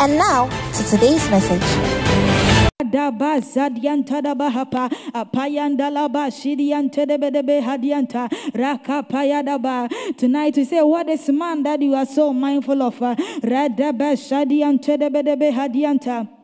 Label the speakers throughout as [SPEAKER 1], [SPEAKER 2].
[SPEAKER 1] And now to today's message.
[SPEAKER 2] daba hadianta raka payadaba tonight we say what is man that you are so mindful of? Radaba hadianta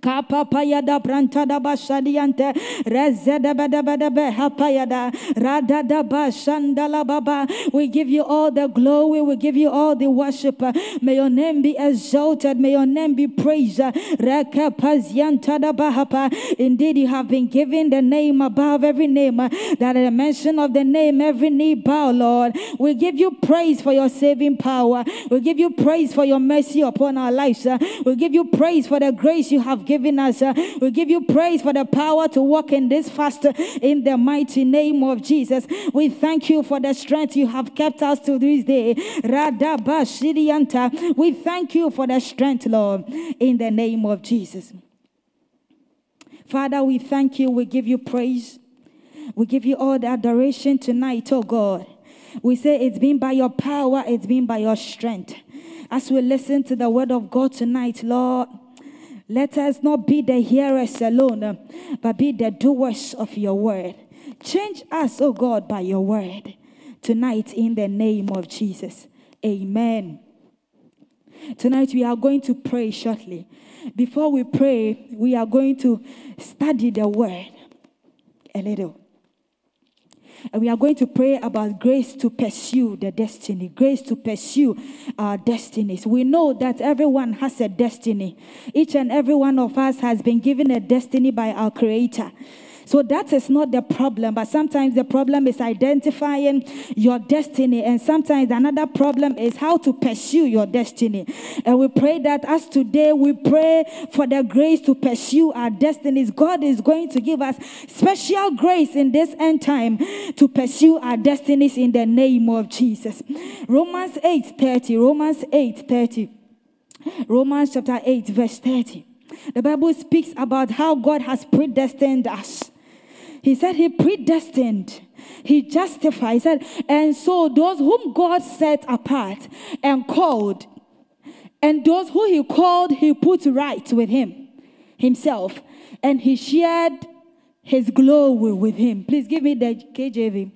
[SPEAKER 2] Kapapayada brantada bashadiante rezeda bada bada be hapayada radada bashandala baba. We give you all the glory. We give you all the worship. May your name be exalted. May your name be praised. Rekapaziantada bahapa. Indeed, you have been given the name above every name. That at the mention of the name, every knee bow, Lord. We give you praise for your saving power. We give you praise for your mercy upon our lives. We give you praise for the grace you have given us. Uh, we give you praise for the power to walk in this fast uh, in the mighty name of Jesus. We thank you for the strength you have kept us to this day. We thank you for the strength, Lord, in the name of Jesus. Father, we thank you. We give you praise. We give you all the adoration tonight, oh God. We say it's been by your power, it's been by your strength. As we listen to the word of God tonight, Lord, let us not be the hearers alone, but be the doers of your word. Change us, oh God, by your word tonight in the name of Jesus. Amen. Tonight we are going to pray shortly. Before we pray, we are going to study the word a little. And we are going to pray about grace to pursue the destiny, grace to pursue our destinies. We know that everyone has a destiny. Each and every one of us has been given a destiny by our Creator. So that is not the problem, but sometimes the problem is identifying your destiny, and sometimes another problem is how to pursue your destiny. And we pray that as today we pray for the grace to pursue our destinies, God is going to give us special grace in this end time to pursue our destinies in the name of Jesus. Romans 8 30. Romans 8 30. Romans chapter 8, verse 30. The Bible speaks about how God has predestined us. He said he predestined, he justified. Said, and so those whom God set apart and called, and those who he called, he put right with him, himself, and he shared his glory with him. Please give me the KJV.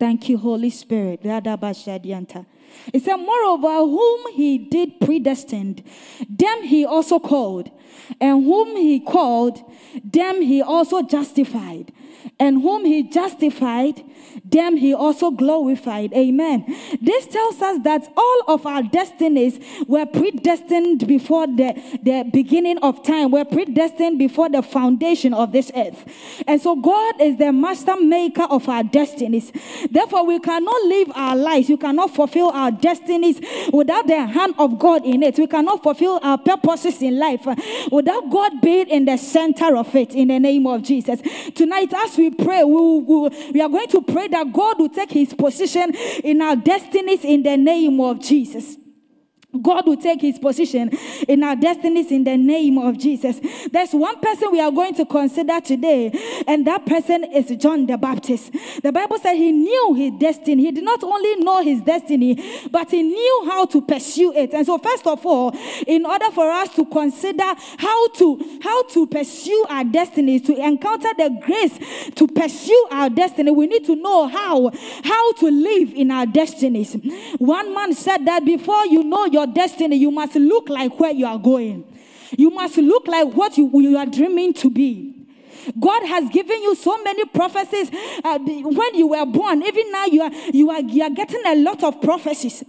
[SPEAKER 2] Thank you, Holy Spirit. It said, Moreover, whom he did predestined, them he also called. And whom he called, them he also justified. And whom he justified, them he also glorified. Amen. This tells us that all of our destinies were predestined before the, the beginning of time, were predestined before the foundation of this earth. And so God is the master maker of our destinies. Therefore, we cannot live our lives, we cannot fulfill our destinies without the hand of God in it. We cannot fulfill our purposes in life without God being in the center of it in the name of Jesus. Tonight, as we pray, we, we, we are going to pray that God will take his position in our destinies in the name of Jesus. God will take his position in our destinies in the name of Jesus. There's one person we are going to consider today, and that person is John the Baptist. The Bible said he knew his destiny. He did not only know his destiny, but he knew how to pursue it. And so, first of all, in order for us to consider how to how to pursue our destiny, to encounter the grace to pursue our destiny, we need to know how how to live in our destinies. One man said that before you know your your destiny, you must look like where you are going. You must look like what you, you are dreaming to be. God has given you so many prophecies uh, when you were born. Even now, you are, you, are, you are getting a lot of prophecies.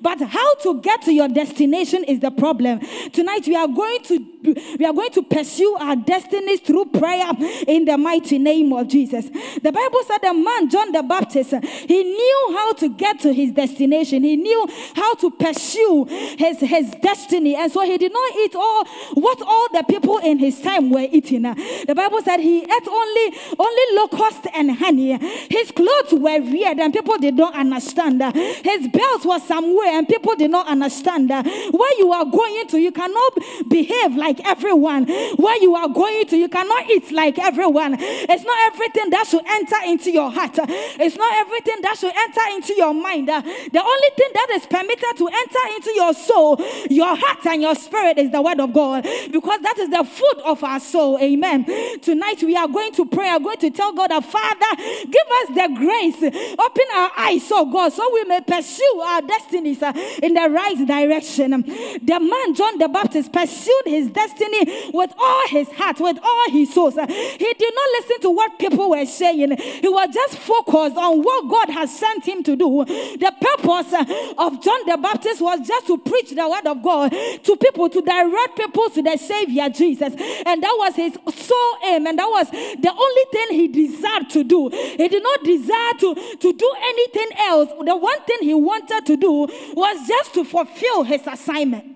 [SPEAKER 2] But how to get to your destination is the problem. Tonight, we are going to we are going to pursue our destinies through prayer in the mighty name of Jesus. The Bible said the man John the Baptist, he knew how to get to his destination. He knew how to pursue his, his destiny. And so he did not eat all what all the people in his time were eating. The Bible said he ate only only locust and honey. His clothes were weird and people did not understand. His belt was somewhere and people did not understand. Where you are going to, you cannot behave like everyone. Where you are going to, you cannot eat like everyone. It's not everything that should enter into your heart. It's not everything that should enter into your mind. The only thing that is permitted to enter into your soul, your heart, and your spirit is the word of God because that is the food of our soul. Amen. Tonight we are going to pray. I'm going to tell God, our Father, give us the grace, open our eyes, oh God, so we may pursue our destinies uh, in the right direction. The man John the Baptist pursued his destiny with all his heart, with all his soul. He did not listen to what people were saying. He was just focused on what God has sent him to do. The purpose uh, of John the Baptist was just to preach the word of God to people, to direct people to the Savior Jesus. And that was his sole aim, and that was the only thing he desired to do. He did not desire to, to do anything else. The one thing he wanted to do was just to fulfill his assignment.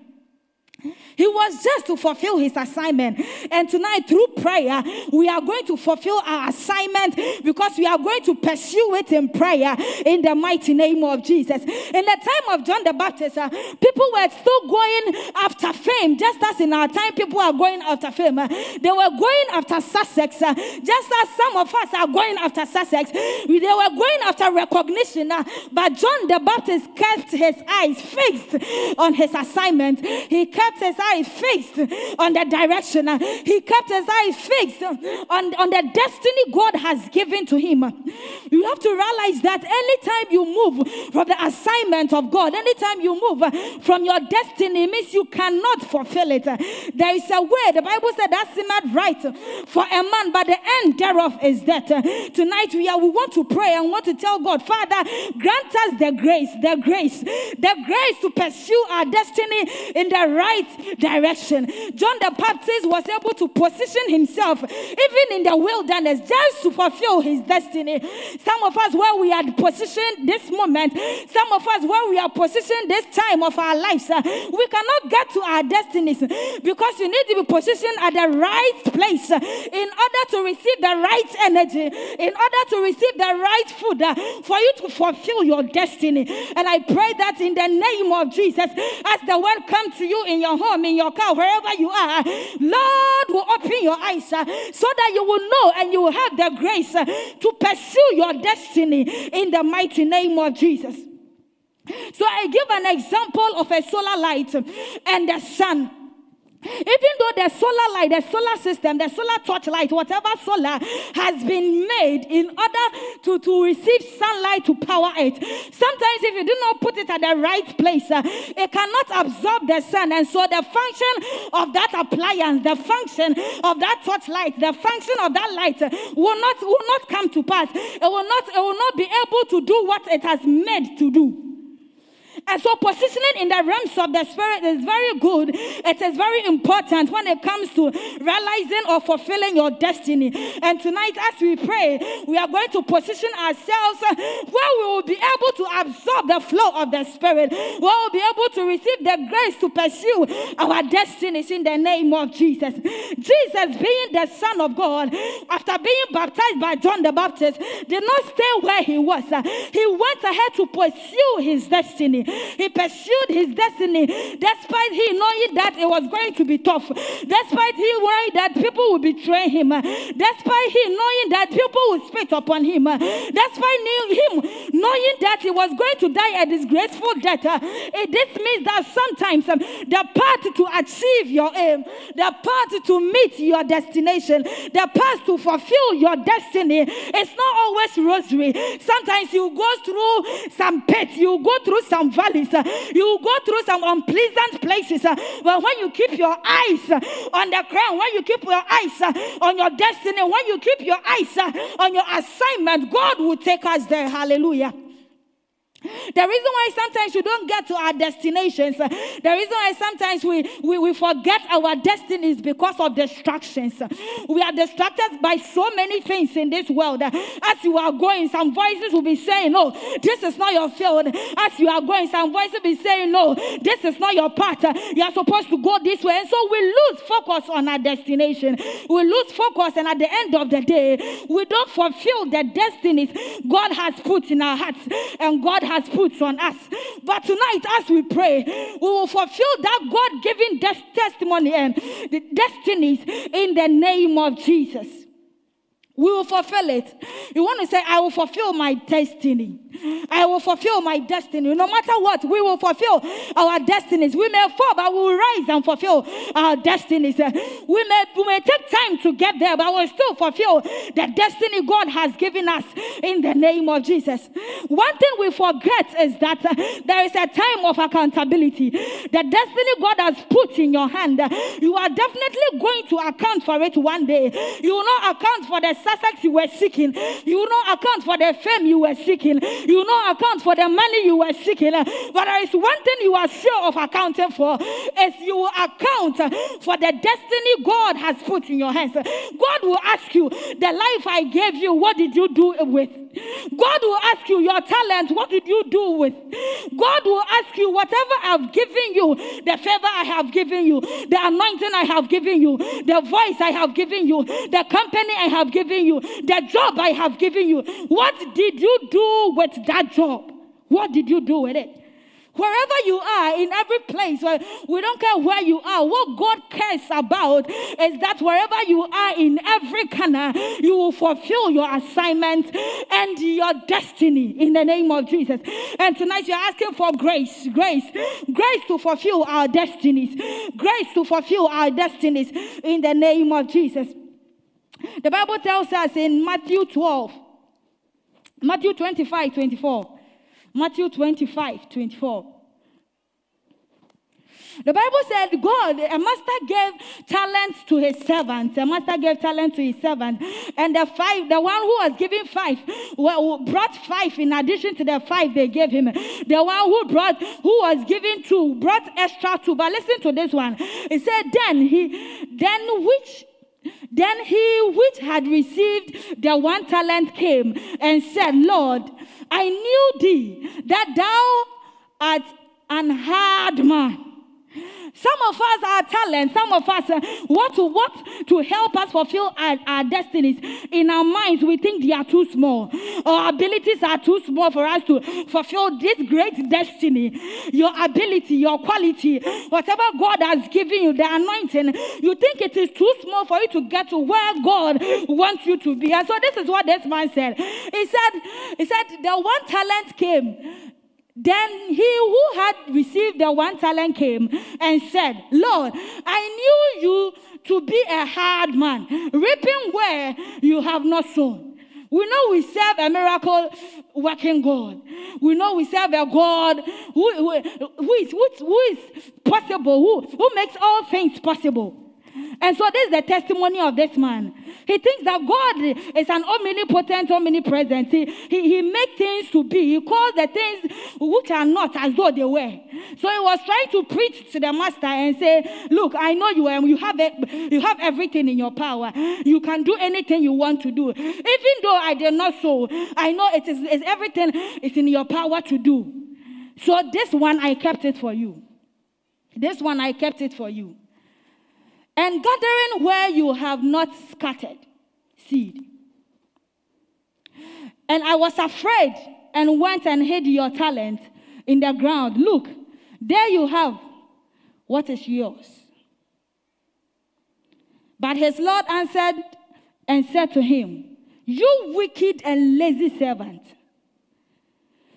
[SPEAKER 2] He was just to fulfill his assignment. And tonight, through prayer, we are going to fulfill our assignment because we are going to pursue it in prayer in the mighty name of Jesus. In the time of John the Baptist, uh, people were still going after fame, just as in our time, people are going after fame. Uh, they were going after success, uh, just as some of us are going after success. They were going after recognition, uh, but John the Baptist kept his eyes fixed on his assignment. He kept his eyes eyes fixed on the direction. He kept his eyes fixed on, on the destiny God has given to him. You have to realize that anytime you move from the assignment of God, anytime you move from your destiny, means you cannot fulfill it. There is a way, the Bible said that seemed right for a man, but the end thereof is death. Tonight we are we want to pray and want to tell God, Father, grant us the grace, the grace, the grace to pursue our destiny in the right direction. John the Baptist was able to position himself even in the wilderness just to fulfill his destiny. Some of us, where we are positioned this moment, some of us, where we are positioned this time of our lives, uh, we cannot get to our destinies because you need to be positioned at the right place uh, in order to receive the right energy, in order to receive the right food uh, for you to fulfill your destiny. And I pray that in the name of Jesus, as the word comes to you in your home, in your car, wherever you are, Lord will open your eyes uh, so that you will know and you will have the grace uh, to pursue your destiny in the mighty name of Jesus. So I give an example of a solar light and the sun. Even though the solar light, the solar system, the solar torchlight, whatever solar has been made in order to, to receive sunlight to power it. Sometimes, if you do not put it at the right place, uh, it cannot absorb the sun. And so, the function of that appliance, the function of that torchlight, the function of that light uh, will not will not come to pass. It will not it will not be able to do what it has made to do. And so, positioning in the realms of the spirit is very good. It is very important when it comes to realizing or fulfilling your destiny. And tonight, as we pray, we are going to position ourselves where we will be able to absorb the flow of the spirit, where we'll be able to receive the grace to pursue our destinies in the name of Jesus. Jesus, being the Son of God, after being baptized by John the Baptist, did not stay where he was. He went ahead to pursue his destiny. He pursued his destiny despite he knowing that it was going to be tough, despite he knowing that people would betray him, despite he knowing that people would spit upon him, despite him knowing that he was going to die a disgraceful death. It, this means that sometimes um, the path to achieve your aim, the path to meet your destination, the path to fulfill your destiny is not always rosary. Sometimes you go through some pits, you go through some valleys. Uh, you will go through some unpleasant places. Uh, but when you keep your eyes uh, on the ground, when you keep your eyes on your destiny, when you keep your eyes on your assignment, God will take us there. Hallelujah. The reason why sometimes we don't get to our destinations, uh, the reason why sometimes we, we, we forget our destiny is because of distractions. We are distracted by so many things in this world. As you are going, some voices will be saying, No, this is not your field. As you are going, some voices will be saying, No, this is not your path. You are supposed to go this way. And so we lose focus on our destination. We lose focus, and at the end of the day, we don't fulfill the destinies God has put in our hearts. And God has put on us. But tonight, as we pray, we will fulfill that God given testimony and the destinies in the name of Jesus. We will fulfill it. You want to say, I will fulfill my destiny. I will fulfill my destiny. No matter what, we will fulfill our destinies. We may fall, but we will rise and fulfill our destinies. We may, we may take time to get there, but we'll still fulfill the destiny God has given us in the name of Jesus. One thing we forget is that uh, there is a time of accountability. The destiny God has put in your hand, you are definitely going to account for it one day. You will not account for the success you were seeking. You will not account for the fame you were seeking. You will not account for the money you were seeking. But there is one thing you are sure of accounting for is you will account for the destiny God has put in your hands. God will ask you, the life I gave you, what did you do with? God will ask you, your talent, what did you do with? God will ask you, whatever I've given you, the favor I have given you, the anointing I have given you, the voice I have given you, the company I have given you, the job I have given you, what did you do with that job? What did you do with it? Wherever you are, in every place, we don't care where you are. What God cares about is that wherever you are in every corner, you will fulfill your assignment and your destiny in the name of Jesus. And tonight you're asking for grace, grace, grace to fulfill our destinies, grace to fulfill our destinies in the name of Jesus. The Bible tells us in Matthew 12, Matthew 25, 24. Matthew 25, 24. The Bible said, God, a master gave talents to his servant. A master gave talent to his servant. And the five, the one who was giving five, brought five in addition to the five they gave him. The one who brought, who was giving two, brought extra two. But listen to this one. He said, then he, then which then he which had received the one talent came and said, Lord, I knew thee that thou art an hard man some of us are talent. Some of us uh, want to what to help us fulfill our, our destinies. In our minds, we think they are too small. Our abilities are too small for us to fulfill this great destiny. Your ability, your quality, whatever God has given you, the anointing, you think it is too small for you to get to where God wants you to be. And so this is what this man said. He said, he said, the one talent came then he who had received the one talent came and said, Lord, I knew you to be a hard man, reaping where you have not sown. We know we serve a miracle working God. We know we serve a God who, who, who, is, who, who is possible, who, who makes all things possible. And so this is the testimony of this man. He thinks that God is an omnipotent, omnipresent. He, he, he makes things to be. He calls the things which are not as though they were. So he was trying to preach to the master and say, look, I know you are, you have, you have everything in your power. You can do anything you want to do. Even though I did not so, I know it is it's everything is in your power to do. So this one, I kept it for you. This one, I kept it for you and gathering where you have not scattered seed. And I was afraid and went and hid your talent in the ground. Look, there you have what is yours. But his Lord answered and said to him, You wicked and lazy servant.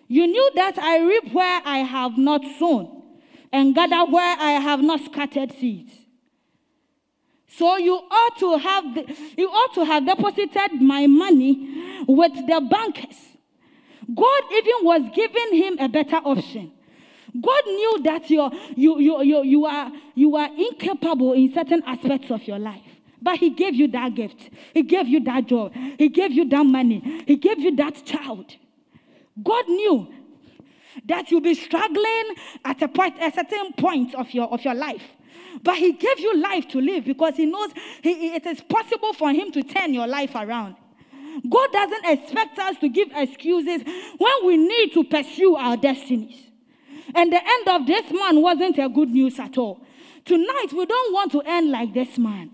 [SPEAKER 2] You knew that I reap where I have not sown and gather where I have not scattered seeds. So you ought to have you ought to have deposited my money with the bankers. God even was giving him a better option. God knew that you're, you, you, you, you, are, you are incapable in certain aspects of your life. But He gave you that gift. He gave you that job. He gave you that money. He gave you that child. God knew that you'll be struggling at a, point, a certain point of your, of your life. But He gave you life to live because He knows he, it is possible for Him to turn your life around. God doesn't expect us to give excuses when we need to pursue our destinies. And the end of this man wasn't a good news at all. Tonight, we don't want to end like this man.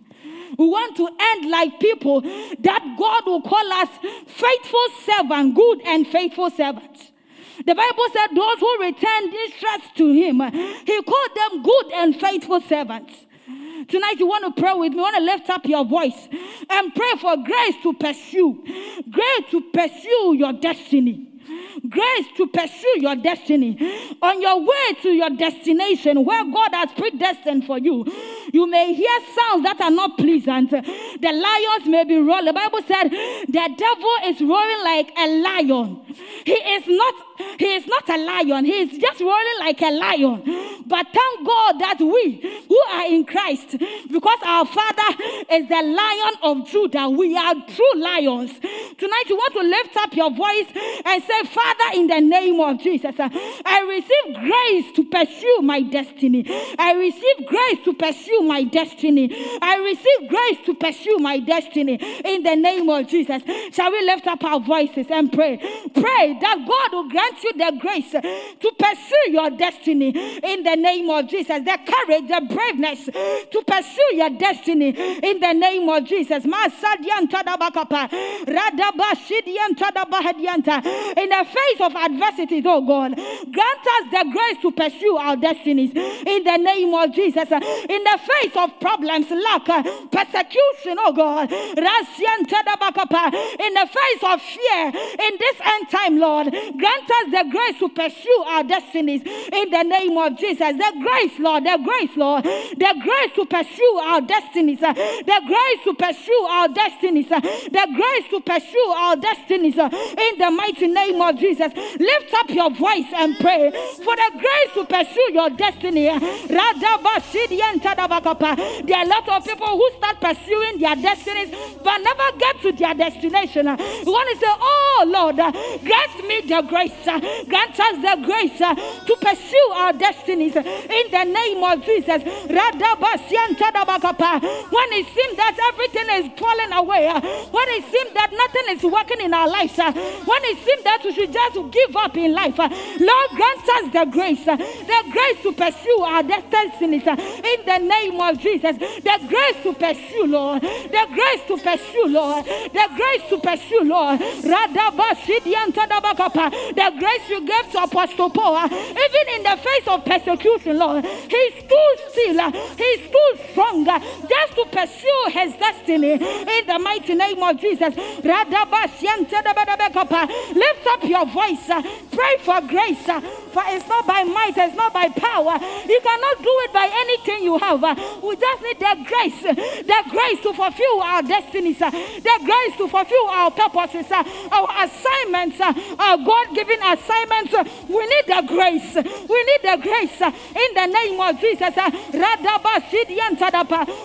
[SPEAKER 2] We want to end like people that God will call us faithful servant, good and faithful servants. The Bible said those who returned interest to him, he called them good and faithful servants. Tonight, you want to pray with me, you want to lift up your voice and pray for grace to pursue, grace to pursue your destiny grace to pursue your destiny. On your way to your destination, where God has predestined for you, you may hear sounds that are not pleasant. The lions may be roaring. The Bible said the devil is roaring like a lion. He is not he is not a lion. He is just roaring like a lion. But thank God that we who are in Christ, because our Father is the lion of Judah, we are true lions. Tonight you want to lift up your voice and say, Father, in the name of Jesus, I receive grace to pursue my destiny. I receive grace to pursue my destiny. I receive grace to pursue my destiny in the name of Jesus. Shall we lift up our voices and pray? Pray that God will grant grant you the grace to pursue your destiny in the name of Jesus. The courage, the braveness to pursue your destiny in the name of Jesus. In the face of adversities, oh God, grant us the grace to pursue our destinies in the name of Jesus. In the face of problems, lack, persecution, oh God, in the face of fear in this end time, Lord, grant us the grace to pursue our destinies in the name of Jesus. The grace, Lord, the grace, Lord, the grace to pursue our destinies, the grace to pursue our destinies, the grace to pursue our destinies in the mighty name of Jesus. Lift up your voice and pray for the grace to pursue your destiny. There are a lot of people who start pursuing their destinies but never get to their destination. You want to say, Oh Lord, grant me the grace Grant us the grace uh, to pursue our destinies in the name of Jesus. When it seems that everything is falling away, when it seems that nothing is working in our lives, when it seems that we should just give up in life, Lord, grant us the grace, the grace to pursue our destinies in the name of Jesus. The grace to pursue, Lord. The grace to pursue, Lord. The grace to pursue, Lord. The grace you gave to Apostle Paul, even in the face of persecution, Lord, he stood still, uh, he stood stronger just to pursue his destiny in the mighty name of Jesus. Lift up your voice, pray for grace, for it's not by might, it's not by power. You cannot do it by anything you have. We just need the grace, the grace to fulfill our destinies, the grace to fulfill our purposes, our assignments, our God given assignments. We need the grace. We need the grace uh, in the name of Jesus. Uh,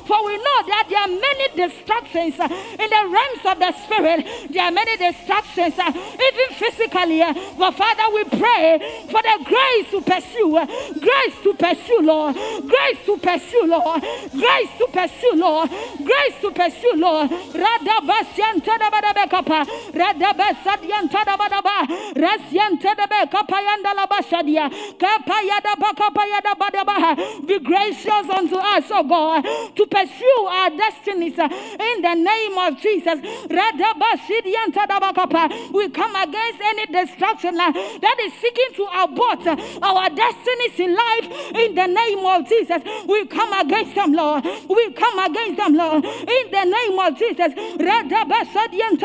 [SPEAKER 2] for we know that there are many distractions uh, in the realms of the spirit. There are many distractions, even physically. But Father, we pray for the grace to pursue, grace to pursue, Lord, grace to pursue, Lord, grace to pursue, Lord, grace to pursue, Lord. Radabasyan Tadabadabekapa, Radabasadian Tadabadaba, Badabaha. Be gracious unto us, oh God, to pursue our destinies in the name of Jesus. We come against any destruction that is seeking to abort our destinies in life in the name of Jesus. We come against them, Lord. We come against them, Lord, in the name of Jesus. Radabasadian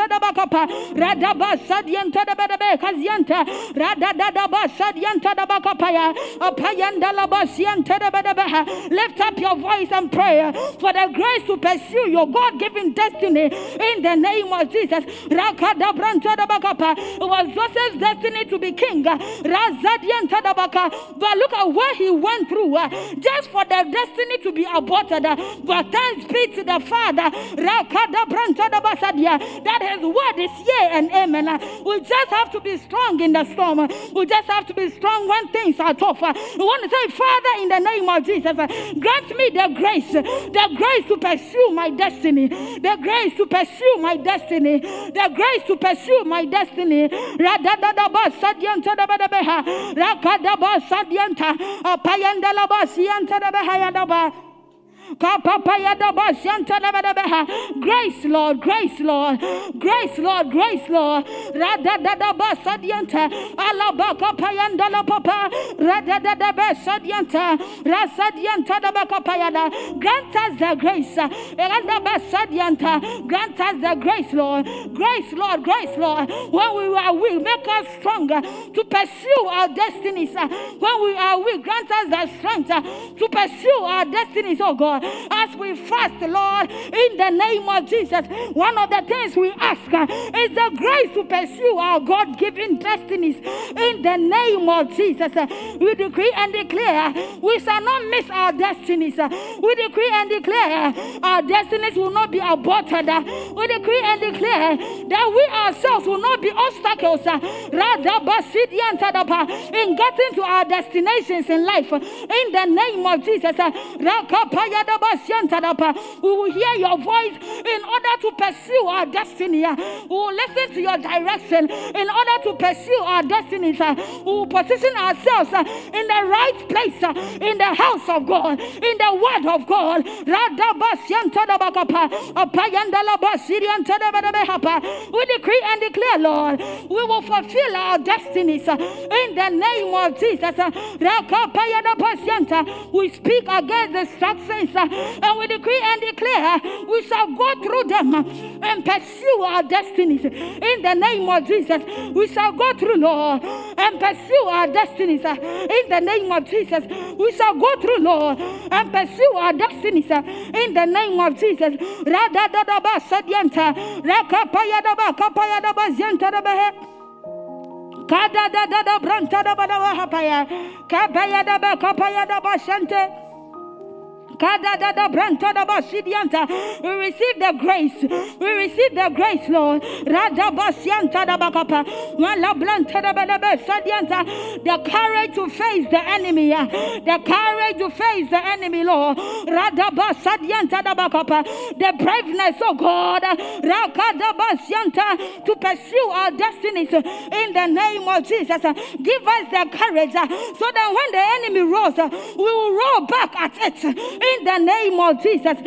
[SPEAKER 2] Lift up your voice and pray for the grace to pursue your God given destiny in the name of Jesus. It was Joseph's destiny to be king. But look at what he went through just for the destiny to be aborted. But thanks be to the Father that his word is yea and amen. We just have to be strong in the storm. We just have to be strong when things are tough. We want to say, Father, in the name of Jesus, uh, grant me the grace, the grace to pursue my destiny, the grace to pursue my destiny, the grace to pursue my destiny. Rakadaba sadianta, dabahayadaba. Grace, Lord, grace, Lord, grace, Lord, grace, Lord. Radadadaba sadianta, alabaka payandala papa, radadadaba sadianta, rasadianta dabaka payada. Grant us the grace, sadianta. Grant us the grace, Lord, grace, Lord, grace, Lord. When we are weak, make us stronger to pursue our destinies. When we are weak, grant us the strength to pursue our destinies, oh God as we fast, Lord, in the name of Jesus. One of the things we ask uh, is the grace to pursue our God given destinies in the name of Jesus. Uh, we decree and declare we shall not miss our destinies. Uh, we decree and declare our destinies will not be aborted. We decree and declare that we ourselves will not be obstacles in getting to our destinations in life in the name of Jesus. We will hear your voice in order to pursue our destiny. We will listen to your direction in order to pursue our destinies. We will position ourselves in the right place in the house of God, in the word of God. We decree and declare, Lord, we will fulfill our destinies in the name of Jesus. We speak against distractions Uh, and we decree and declare uh, we shall go through them uh, and pursue our destinies in the name of Jesus. We shall go through, Lord, and pursue our destinies in the name of Jesus. We shall go through, Lord, and pursue our destinies in the name of Jesus. Radadadaba sadyanta, rakapayadaba kapayadaba zyantadabahe. Kada da da da branta da ba da wa hapaya. Kapaya da ba kapaya da ba shante. We receive the grace. We receive the grace, Lord. The courage to face the enemy. The courage to face the enemy, Lord. The braveness, oh God. To pursue our destinies in the name of Jesus. Give us the courage so that when the enemy rolls, we will roll back at it in the name of Jesus.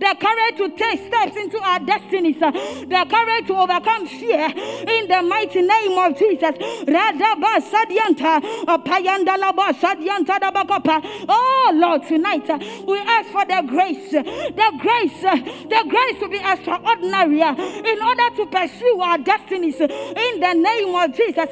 [SPEAKER 2] The courage to take steps into our destinies, the courage to overcome fear in the mighty name of Jesus. Oh Lord, tonight we ask for the grace, the grace, the grace to be extraordinary in order to pursue our destinies in the name of Jesus.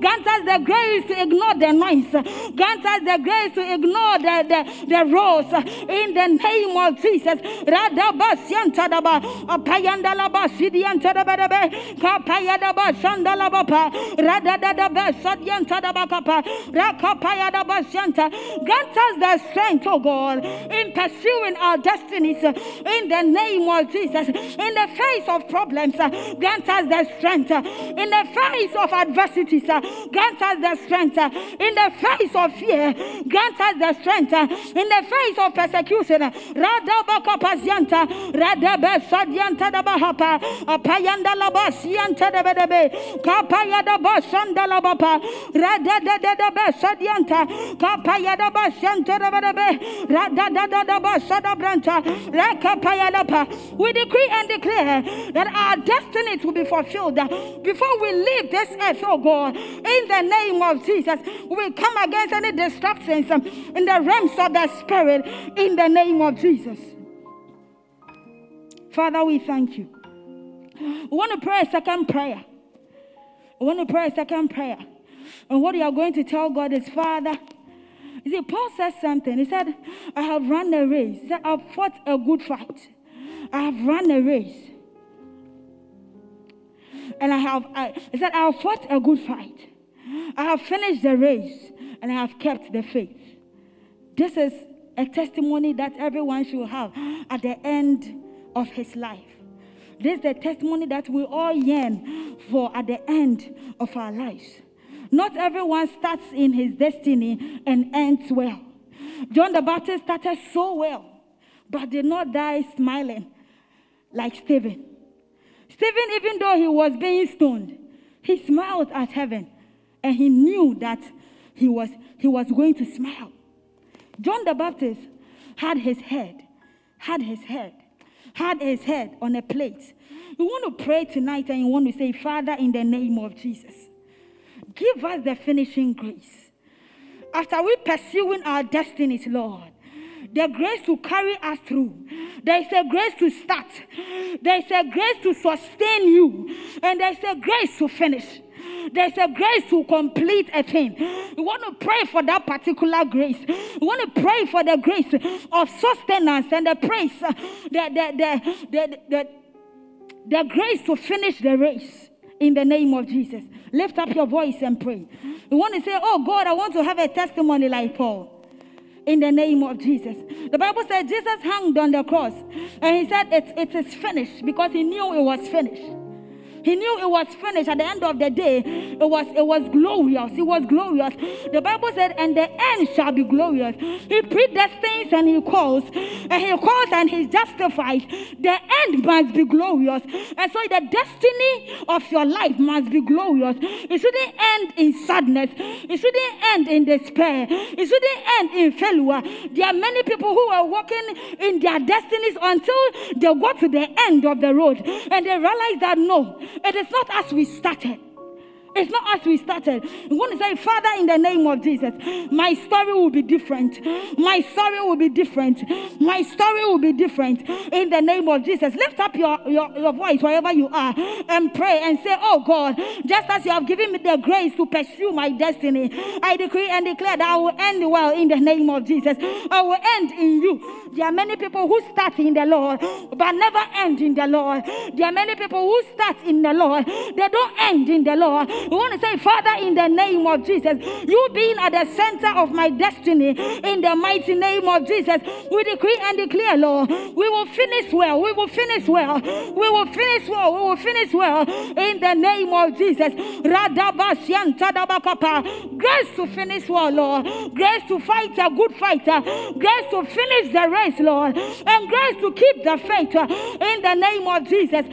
[SPEAKER 2] Grant us the grace to ignore the noise. Grant us the grace to ignore the, the, the rules in the name of Jesus. Radaba Siantadaba, Apayandalaba Sidiantadababe, Kapayadaba Sandalabapa, Radadaba Sadiantadabakapa, Rakapayadaba Sianta. Grant us the strength, oh God, in pursuing our destinies in the name of Jesus. In the face of problems, grant us the strength. In the face of adversities, Uh, grant us the strength uh, in the face of fear. Grant us the strength uh, in the face of persecution. Radabaka Pazianta, Radabe Sadianta da Bahapa, Apayanda Laba Sianta de Bedebe, Kapayada Basanda Labapa, Radadada Sadianta, Kapayada Basanta de Bedebe, Radadada Basada Branta, Rakapayadapa. We decree and declare that our destinies will be fulfilled before we leave this earth, oh God. In the name of Jesus, we come against any distractions um, in the realms of the Spirit. In the name of Jesus. Father, we thank you. We want to pray a second prayer. We want to pray a second prayer. And what you are going to tell God is, Father, you see, Paul says something. He said, I have run a race. He said, I've fought a good fight. I have run a race. And I have, I, said, I have fought a good fight. I have finished the race and I have kept the faith. This is a testimony that everyone should have at the end of his life. This is the testimony that we all yearn for at the end of our lives. Not everyone starts in his destiny and ends well. John the Baptist started so well, but did not die smiling like Stephen. Stephen, even though he was being stoned, he smiled at heaven and he knew that he was, he was going to smile. John the Baptist had his head, had his head, had his head on a plate. You want to pray tonight and you want to say, Father, in the name of Jesus, give us the finishing grace. After we pursuing our destinies, Lord, the grace to carry us through. There is a grace to start. There is a grace to sustain you. And there is a grace to finish. There's a grace to complete a thing. We want to pray for that particular grace. We want to pray for the grace of sustenance and the praise, uh, the, the, the, the, the, the grace to finish the race in the name of Jesus. Lift up your voice and pray. We want to say, Oh God, I want to have a testimony like Paul in the name of Jesus. The Bible said Jesus hung on the cross and he said it, it is finished because he knew it was finished. He knew it was finished at the end of the day. It was it was glorious. It was glorious. The Bible said, and the end shall be glorious. He predestines and he calls, and he calls and he justifies. The end must be glorious. And so the destiny of your life must be glorious. It shouldn't end in sadness. It shouldn't end in despair. It shouldn't end in failure. There are many people who are walking in their destinies until they go to the end of the road and they realize that no, it is not as we started. It's not as we started. We want to say, Father, in the name of Jesus, my story will be different. My story will be different. My story will be different. In the name of Jesus, lift up your, your, your voice wherever you are and pray and say, Oh God, just as you have given me the grace to pursue my destiny, I decree and declare that I will end well in the name of Jesus. I will end in you. There are many people who start in the Lord but never end in the Lord. There are many people who start in the Lord, they don't end in the Lord. We want to say, Father, in the name of Jesus, you being at the center of my destiny, in the mighty name of Jesus, we decree and declare, Lord, we will finish well. We will finish well. We will finish well. We will finish well in the name of Jesus. Grace to finish well, Lord. Grace to fight a good fighter. Uh, grace to finish the race, Lord. And grace to keep the faith uh, in the name of Jesus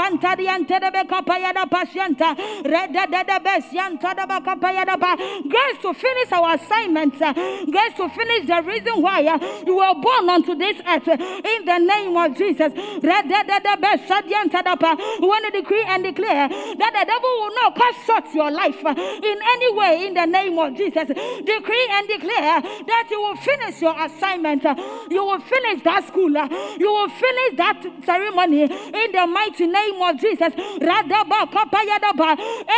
[SPEAKER 2] bantari antedebe kapayada patienta. Reda de besianta da bakapayada ba. Grace to finish our assignments. Uh, grace to finish the reason why uh, you were born onto this earth. Uh, in the name of Jesus. Reda de besadianta da ba. We want to decree and declare that the devil will not cut short your life in any way in the name of Jesus. Decree and declare that you will finish your assignment. You will finish that school. You will finish that ceremony in the mighty name name of Jesus.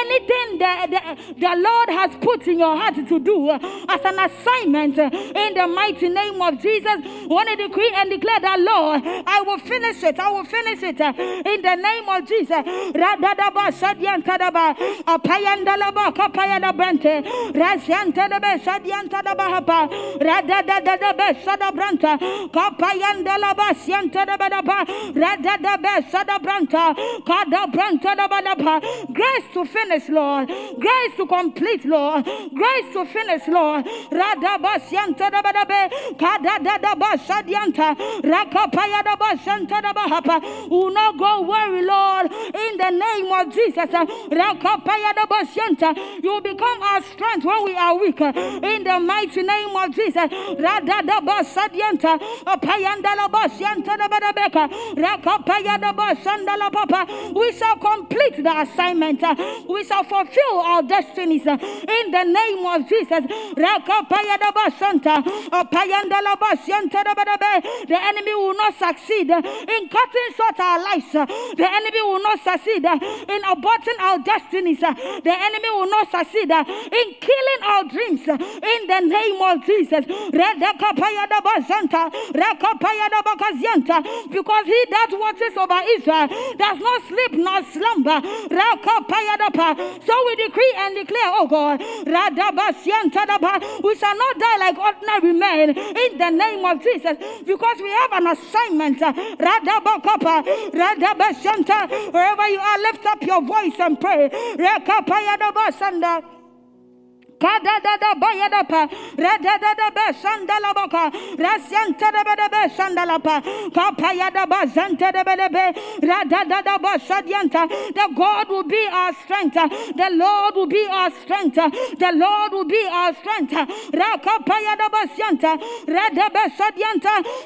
[SPEAKER 2] Anything that the, the Lord has put in your heart to do as an assignment in the mighty name of Jesus, want to decree and declare that, Lord, I will finish it. I will finish it in the name of Jesus. Radadaba Shadiantadaba Apayandalaba Grace to finish, Lord. Grace to complete, Lord. Grace to finish, Lord. Radabasianta da badabe. Kadadadaba shadianta. Rakapaya da basanta da bahapa. Will not go worry, Lord. In the name of Jesus. Rakapaya da basianta. You become our strength when we are weak. In the mighty name of Jesus. Uh, we shall complete the assignment. Uh, we shall fulfill our destinies uh, in the name of Jesus. The enemy will not succeed in cutting short our lives. The enemy will not succeed in aborting our destinies. The enemy will not succeed in killing our dreams in the name of Jesus. Because he that watches over Israel not sleep nor slumber. So we decree and declare, oh God, we shall not die like ordinary men in the name of Jesus because we have an assignment. Wherever you are, lift up your voice and pray. The God will be our strength. The Lord will be our strength. The Lord will be our strength.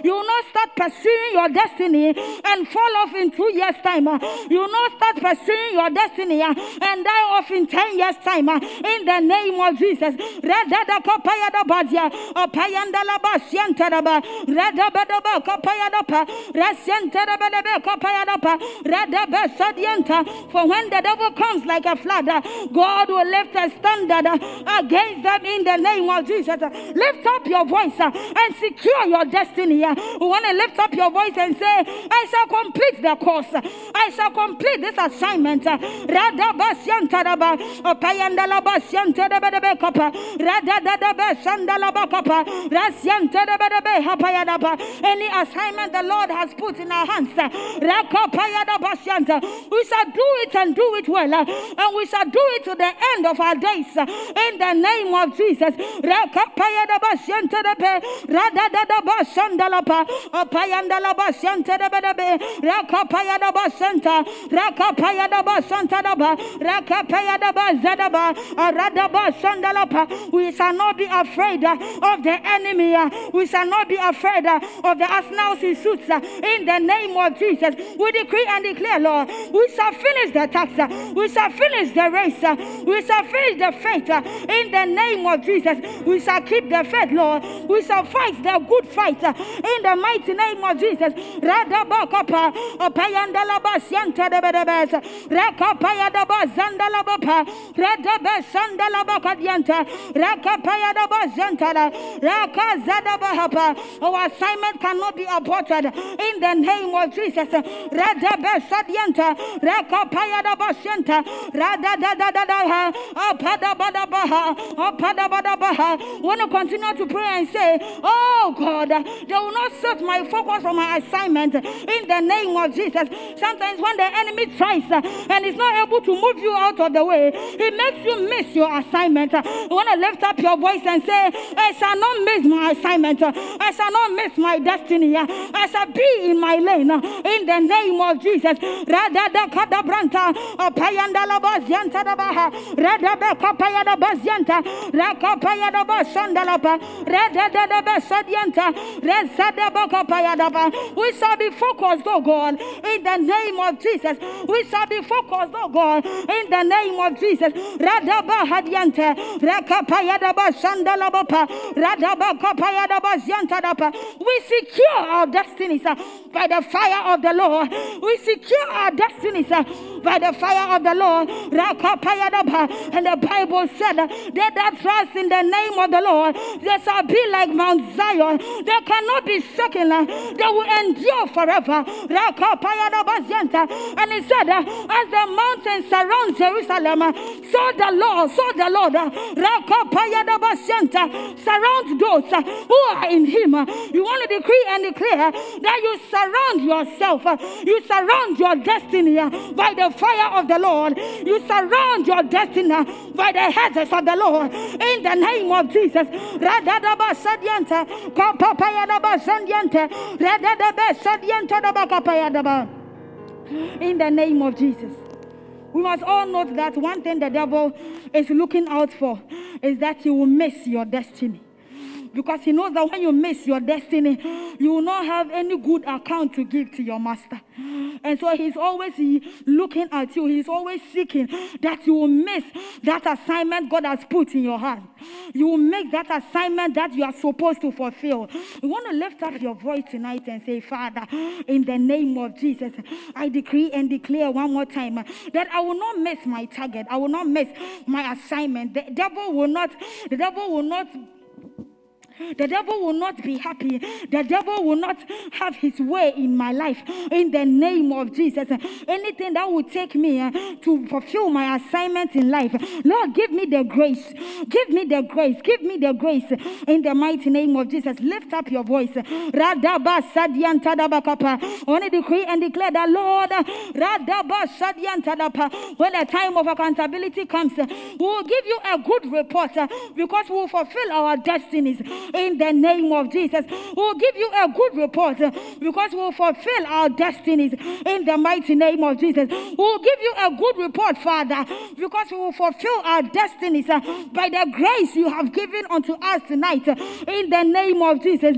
[SPEAKER 2] You will not start pursuing your destiny and fall off in two years' time. You will not start pursuing your destiny and die off in ten years' time. In the name of Jesus. Jesus. Radada kapaya da bazia, apayanda la basianta da ba, radabada ba kapaya da pa, rasianta da ba da kapaya da pa, radaba sadianta. For when the devil comes like a flood, God will lift a standard against them in the name of Jesus. Lift up your voice and secure your destiny. We want to lift up your voice and say, I shall complete the course. I shall complete this assignment. Radabasianta da ba, apayanda la basianta da ba da kapa rada da da be sandala bakapa rasyante de be be da ba any assignment the Lord has put in our hands rakapaya da basyante we shall do it and do it well uh, and we shall do it to the end of our days in the name of Jesus. Rakapaya da basyante de be rada da da ba sandala pa apayanda la basyante de be be rakapaya da basanta rakapaya da basanta da ba rakapaya da ba zada ba rada ba sandala we shall not be afraid uh, of the enemy. Uh, we shall not be afraid uh, of the arsenals he suits. In the name of Jesus, we decree and declare, Lord, we shall finish the task. We shall finish the race. We shall finish the faith. In the name of Jesus, we shall keep the faith, Lord. We shall fight the good fight. In the mighty name of Jesus. Radabakapa, Opayandalaba Sianta de Bedebes, Rakapayadaba Zandalabapa, Radaba Sandalabaka Zanta, Rakapayada Bazantara, Rakazada Bahapa. Our assignment cannot be aborted in the name of Jesus. Radabe Sadianta, Rakapayada Basanta, Radadadadaha, Apada Badabaha, Apada Badabaha. Want to continue to pray and say, Oh God, they will not set my focus on my assignment in the name of Jesus. Sometimes when the enemy tries and is not able to move you out of the way, he makes you miss your assignment. You want to lift up your voice and say, I shall not miss my assignment. I shall not miss my destiny. I shall be in my lane in the name of Jesus. We shall be focused, oh God, in the name of Jesus. We shall be focused, oh God, in the name of Jesus. We secure our destinies uh, by the fire of the Lord. We secure our destinies uh, by the fire of the Lord. And the Bible said, uh, They that trust in the name of the Lord, they shall be like Mount Zion. They cannot be shaken, they will endure forever. And he said, As the mountains surround Jerusalem, so the Lord, so the Lord Surround those uh, who are in Him. You want to decree and declare that you surround yourself, uh, you surround your destiny uh, by the fire of the Lord. You surround your destiny by the heads of the Lord. In the name of Jesus. In the name of Jesus. We must all note that one thing the devil is looking out for is that you will miss your destiny because he knows that when you miss your destiny, you will not have any good account to give to your master. And so he's always looking at you, he's always seeking that you will miss that assignment God has put in your hand. You will make that assignment that you are supposed to fulfill. You want to lift up your voice tonight and say, Father, in the name of Jesus, I decree and declare one more time that I will not miss my target. I will not miss my assignment. The devil will not, the devil will not the devil will not be happy. The devil will not have his way in my life. In the name of Jesus. Anything that will take me uh, to fulfill my assignment in life. Lord, give me the grace. Give me the grace. Give me the grace. In the mighty name of Jesus. Lift up your voice. Radaba Sadian decree and declare that Lord. When the time of accountability comes, we will give you a good report uh, because we will fulfill our destinies in the name of Jesus. We'll give you a good report uh, because we'll fulfill our destinies in the mighty name of Jesus. We'll give you a good report, Father, because we will fulfill our destinies uh, by the grace you have given unto us tonight uh, in the name of Jesus.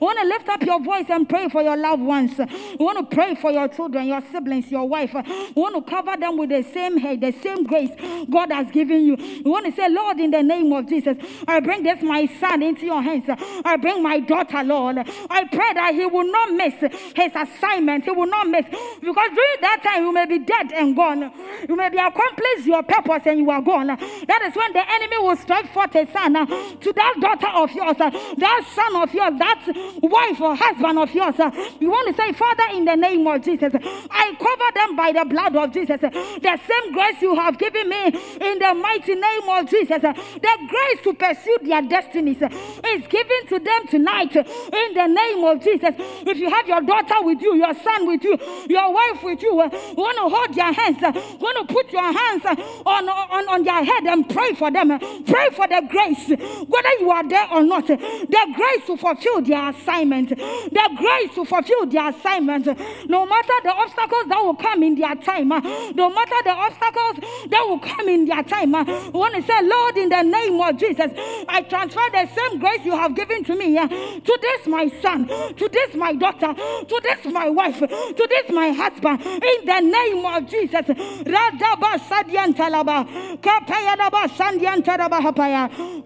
[SPEAKER 2] want to lift up your voice and pray for your loved ones. You want to pray for your children, your siblings, your wife. You want to cover them with the same head, the same grace God has given you. You want to say, Lord, in the name of Jesus, I bring this my son into your hands. I bring my daughter, Lord. I pray that he will not miss his assignment. He will not miss. Because during that time, you may be dead and gone. You may be accomplished your purpose and you are gone. That is when the enemy will strike forth a son to that daughter of yours, that son of yours, that wife or husband of yours. You want to say, Father, in the name of Jesus, I cover them by the blood of Jesus. The same grace you have given me in the mighty name of Jesus. Eh, the grace to pursue their destinies eh, is given to them tonight eh, in the name of Jesus. If you have your daughter with you, your son with you, your wife with you, want to hold their hands, want to put your hands on, on, on their head and pray for them. Pray for the grace, whether you are there or not. The grace to fulfill their assignment. The grace to fulfill their assignment. No matter the obstacles that will come in their time, no matter the obstacles that will come in their time, we want to say, Lord, in the name of Jesus, I transfer the same grace you have given to me uh, to this my son, to this my daughter, to this my wife, to this my husband, in the name of Jesus.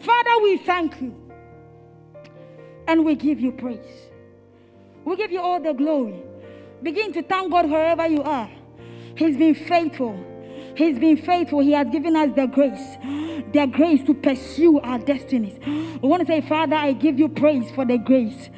[SPEAKER 2] Father, we thank you and we give you praise. We give you all the glory. Begin to thank God wherever you are. He's been faithful. He's been faithful. He has given us the grace, the grace to pursue our destinies. We want to say, Father, I give you praise for the grace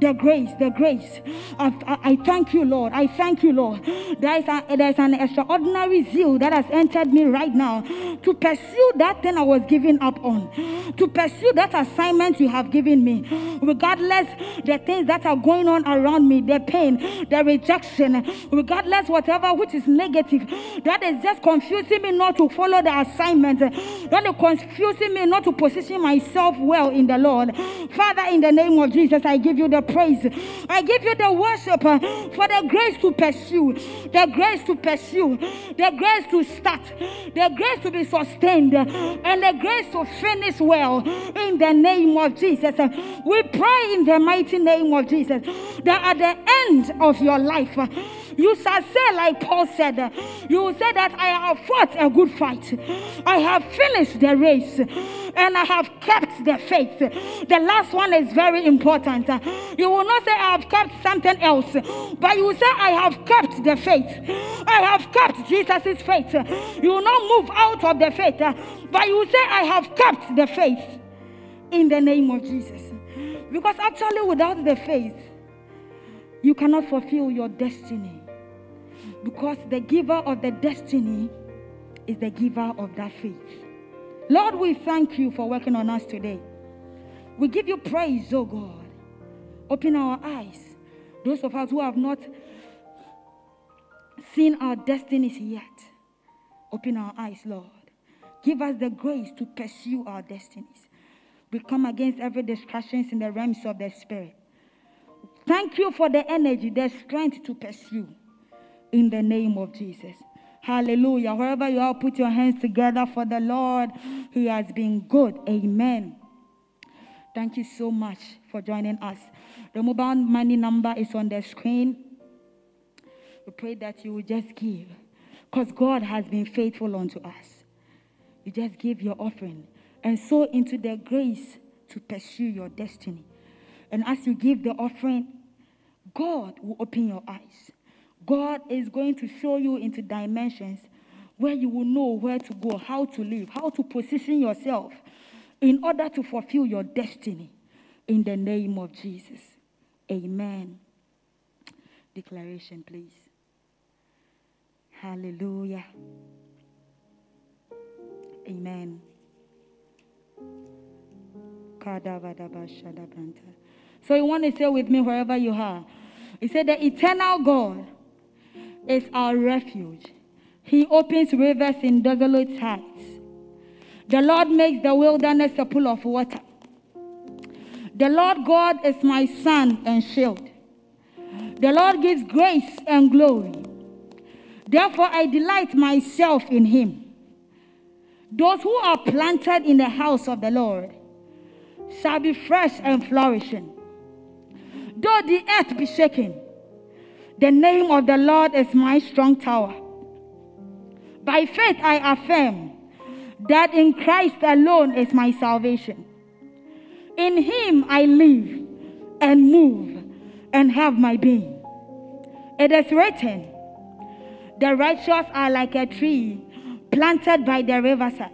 [SPEAKER 2] the grace, the grace. I, I, I, thank you, Lord. I thank you, Lord. There is, a, there is an extraordinary zeal that has entered me right now to pursue that thing I was giving up on, to pursue that assignment you have given me, regardless the things that are going on around me, the pain, the rejection, regardless whatever which is negative, that is just confusing me not to follow the assignment, that is confusing me not to position myself well in the Lord. Father, in the name of Jesus, I give you the praise. I give you the worship uh, for the grace to pursue, the grace to pursue, the grace to start, the grace to be sustained, uh, and the grace to finish well in the name of Jesus. Uh, we pray in the mighty name of Jesus that at the end of your life, uh, you shall say, like Paul said, you will say that I have fought a good fight, I have finished the race, and I have kept the faith. The last one is very important. You will not say, I have kept something else, but you will say, I have kept the faith. I have kept Jesus' faith. You will not move out of the faith, but you will say, I have kept the faith in the name of Jesus. Because actually, without the faith, you cannot fulfill your destiny. Because the giver of the destiny is the giver of that faith. Lord, we thank you for working on us today. We give you praise, oh God. Open our eyes. Those of us who have not seen our destinies yet, open our eyes, Lord. Give us the grace to pursue our destinies. We come against every distractions in the realms of the spirit. Thank you for the energy, the strength to pursue. In the name of Jesus. Hallelujah. Wherever you are, put your hands together for the Lord who has been good. Amen. Thank you so much for joining us. The mobile money number is on the screen. We pray that you will just give because God has been faithful unto us. You just give your offering and sow into the grace to pursue your destiny. And as you give the offering, God will open your eyes. God is going to show you into dimensions where you will know where to go, how to live, how to position yourself in order to fulfill your destiny in the name of Jesus. Amen. Declaration, please. Hallelujah. Amen. So you want to say with me wherever you are. He said, The eternal God is our refuge. He opens rivers in desolate heights. The Lord makes the wilderness a pool of water. The Lord God is my sun and shield. The Lord gives grace and glory. Therefore, I delight myself in him. Those who are planted in the house of the Lord shall be fresh and flourishing. Though the earth be shaken, the name of the Lord is my strong tower. By faith, I affirm that in Christ alone is my salvation. In him I live and move and have my being. It is written, The righteous are like a tree planted by the riverside,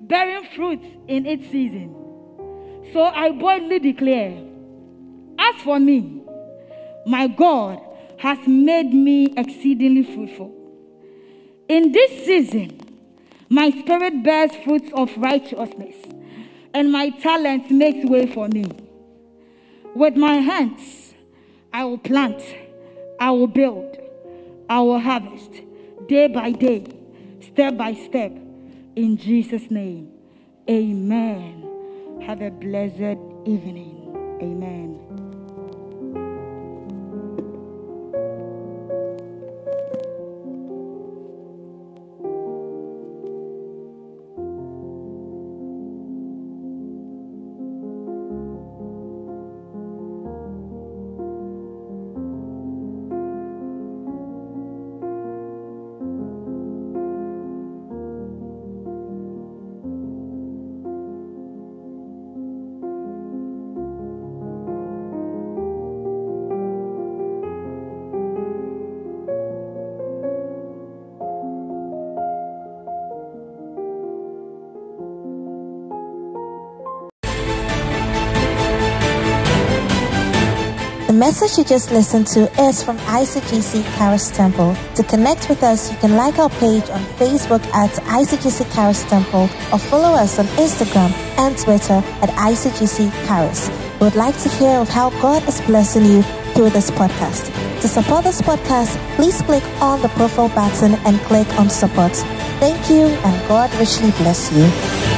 [SPEAKER 2] bearing fruit in its season. So I boldly declare, As for me, my God has made me exceedingly fruitful. In this season, my spirit bears fruits of righteousness, and my talent makes way for me. With my hands, I will plant, I will build, I will harvest day by day, step by step, in Jesus' name. Amen. Have a blessed evening. Amen.
[SPEAKER 1] Message you just listened to is from ICGC Charis Temple. To connect with us, you can like our page on Facebook at ICGC Charis Temple or follow us on Instagram and Twitter at ICGC Charis. We would like to hear of how God is blessing you through this podcast. To support this podcast, please click on the profile button and click on support. Thank you and God richly bless you.